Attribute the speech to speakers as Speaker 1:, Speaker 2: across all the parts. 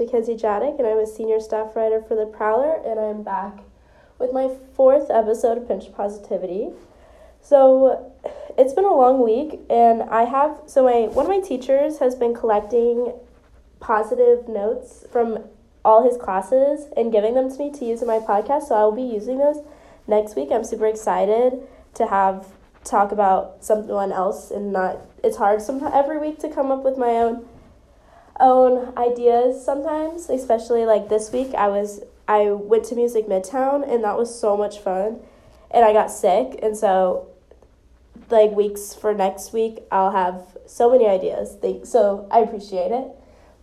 Speaker 1: is MacKenzie Jadick, and I'm a senior staff writer for The Prowler, and I'm back with my fourth episode of Pinch Positivity. So, it's been a long week, and I have so my one of my teachers has been collecting positive notes from all his classes and giving them to me to use in my podcast. So I will be using those next week. I'm super excited to have talk about someone else and not. It's hard some every week to come up with my own own ideas sometimes, especially like this week. I was I went to Music Midtown and that was so much fun, and I got sick, and so like weeks for next week I'll have so many ideas. Think so I appreciate it.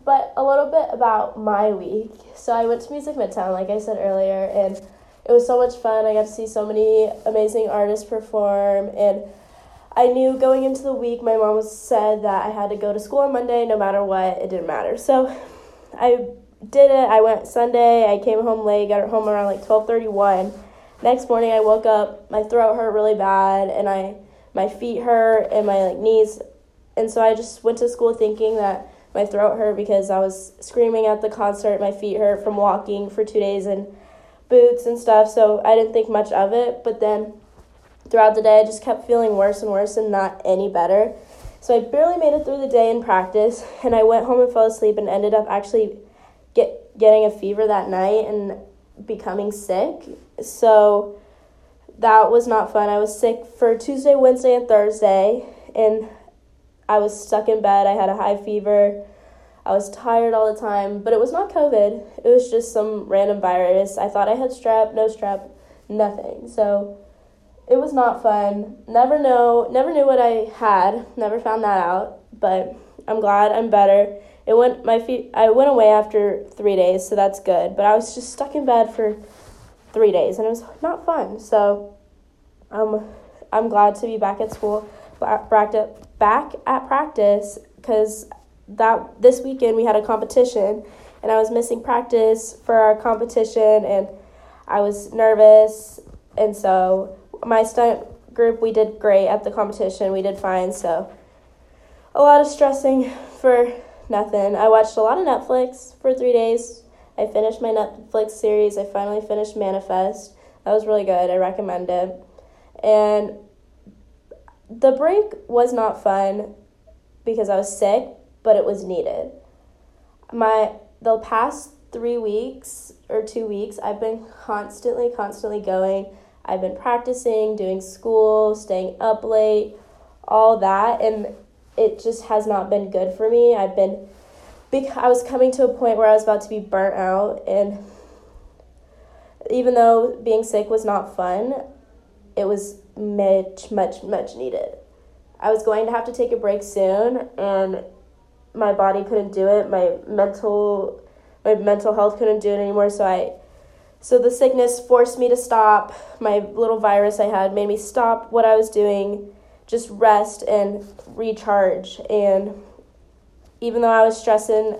Speaker 1: But a little bit about my week. So I went to Music Midtown, like I said earlier, and it was so much fun. I got to see so many amazing artists perform, and I knew going into the week, my mom said that I had to go to school on Monday no matter what. It didn't matter. So I did it. I went Sunday. I came home late. Got home around like twelve thirty one. Next morning, I woke up. My throat hurt really bad, and I my feet hurt and my like knees, and so I just went to school thinking that my throat hurt because I was screaming at the concert. My feet hurt from walking for two days in boots and stuff. So I didn't think much of it. But then throughout the day, I just kept feeling worse and worse and not any better. So I barely made it through the day in practice, and I went home and fell asleep and ended up actually get getting a fever that night and becoming sick. So that was not fun. I was sick for Tuesday, Wednesday, and Thursday, and I was stuck in bed. I had a high fever. I was tired all the time, but it was not COVID. It was just some random virus. I thought I had strep, no strep, nothing. So it was not fun. Never know, never knew what I had. Never found that out, but I'm glad I'm better. It went my feet I went away after 3 days, so that's good, but I was just stuck in bed for 3 days and it was not fun. So um I'm glad to be back at school, back at back at practice cuz that this weekend we had a competition and I was missing practice for our competition and I was nervous and so my stunt group we did great at the competition. We did fine, so a lot of stressing for nothing. I watched a lot of Netflix for 3 days. I finished my Netflix series. I finally finished Manifest. That was really good. I recommend it. And the break was not fun because I was sick, but it was needed. My the past 3 weeks or 2 weeks I've been constantly constantly going. I've been practicing, doing school, staying up late, all that and it just has not been good for me. I've been I was coming to a point where I was about to be burnt out and even though being sick was not fun, it was much much much needed. I was going to have to take a break soon and my body couldn't do it. My mental my mental health couldn't do it anymore, so I so the sickness forced me to stop. My little virus I had made me stop what I was doing, just rest and recharge. And even though I was stressing,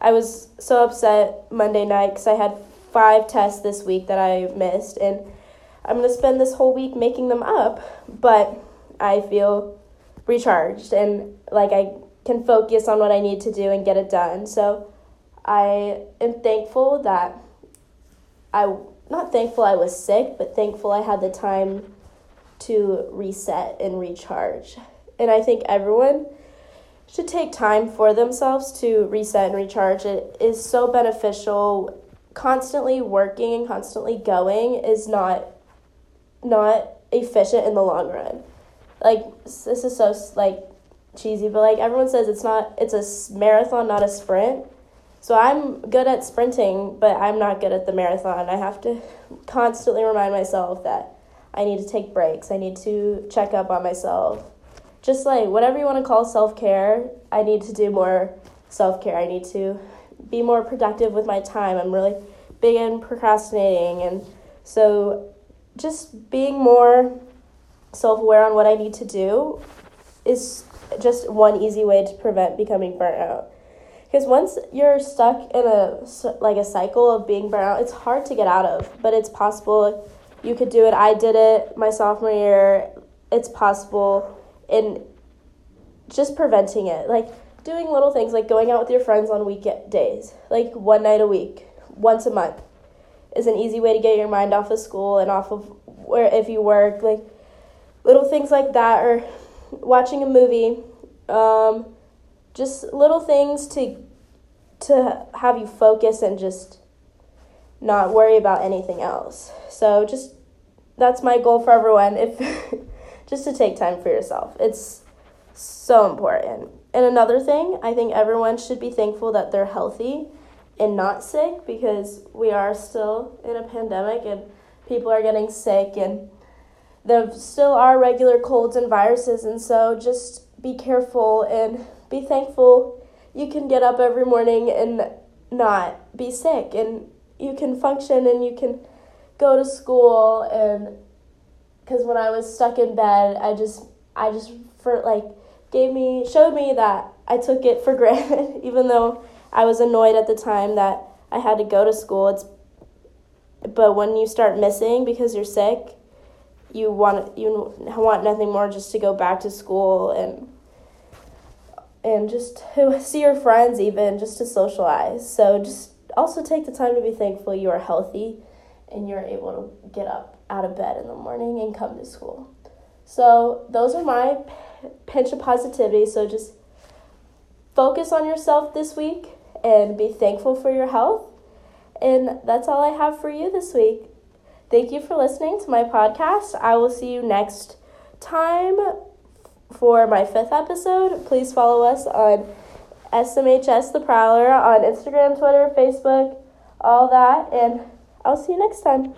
Speaker 1: I was so upset Monday night cuz I had 5 tests this week that I missed and I'm going to spend this whole week making them up, but I feel recharged and like I can focus on what I need to do and get it done. So I am thankful that I not thankful I was sick, but thankful I had the time to reset and recharge. And I think everyone should take time for themselves to reset and recharge. It is so beneficial. Constantly working and constantly going is not not efficient in the long run. Like this is so like cheesy, but like everyone says it's not it's a marathon, not a sprint. So I'm good at sprinting, but I'm not good at the marathon. I have to constantly remind myself that I need to take breaks. I need to check up on myself. Just like whatever you want to call self-care, I need to do more self-care. I need to be more productive with my time. I'm really big in procrastinating and so just being more self-aware on what I need to do is just one easy way to prevent becoming burnt out. Because once you're stuck in a like a cycle of being burnt out, it's hard to get out of. But it's possible. You could do it. I did it my sophomore year. It's possible, in just preventing it. Like doing little things like going out with your friends on weekdays, like one night a week, once a month, is an easy way to get your mind off of school and off of where if you work, like little things like that, or watching a movie, um, just little things to to have you focus and just not worry about anything else. So just that's my goal for everyone. If just to take time for yourself, it's so important. And another thing, I think everyone should be thankful that they're healthy and not sick because we are still in a pandemic and people are getting sick and there still are regular colds and viruses and so just be careful and be thankful. You can get up every morning and not be sick and you can function and you can go to school and because when I was stuck in bed I just I just for like gave me showed me that I took it for granted even though I was annoyed at the time that I had to go to school. It's but when you start missing because you're sick you want you want nothing more just to go back to school and and just to see your friends even just to socialize. So just also take the time to be thankful you are healthy and you're able to get up out of bed in the morning and come to school. So those are my pinch of positivity. So just focus on yourself this week and be thankful for your health. And that's all i have for you this week. Thank you for listening to my podcast. I will see you next time for my fifth episode. Please follow us on SMHS The Prowler on Instagram, Twitter, Facebook, all that. And I'll see you next time.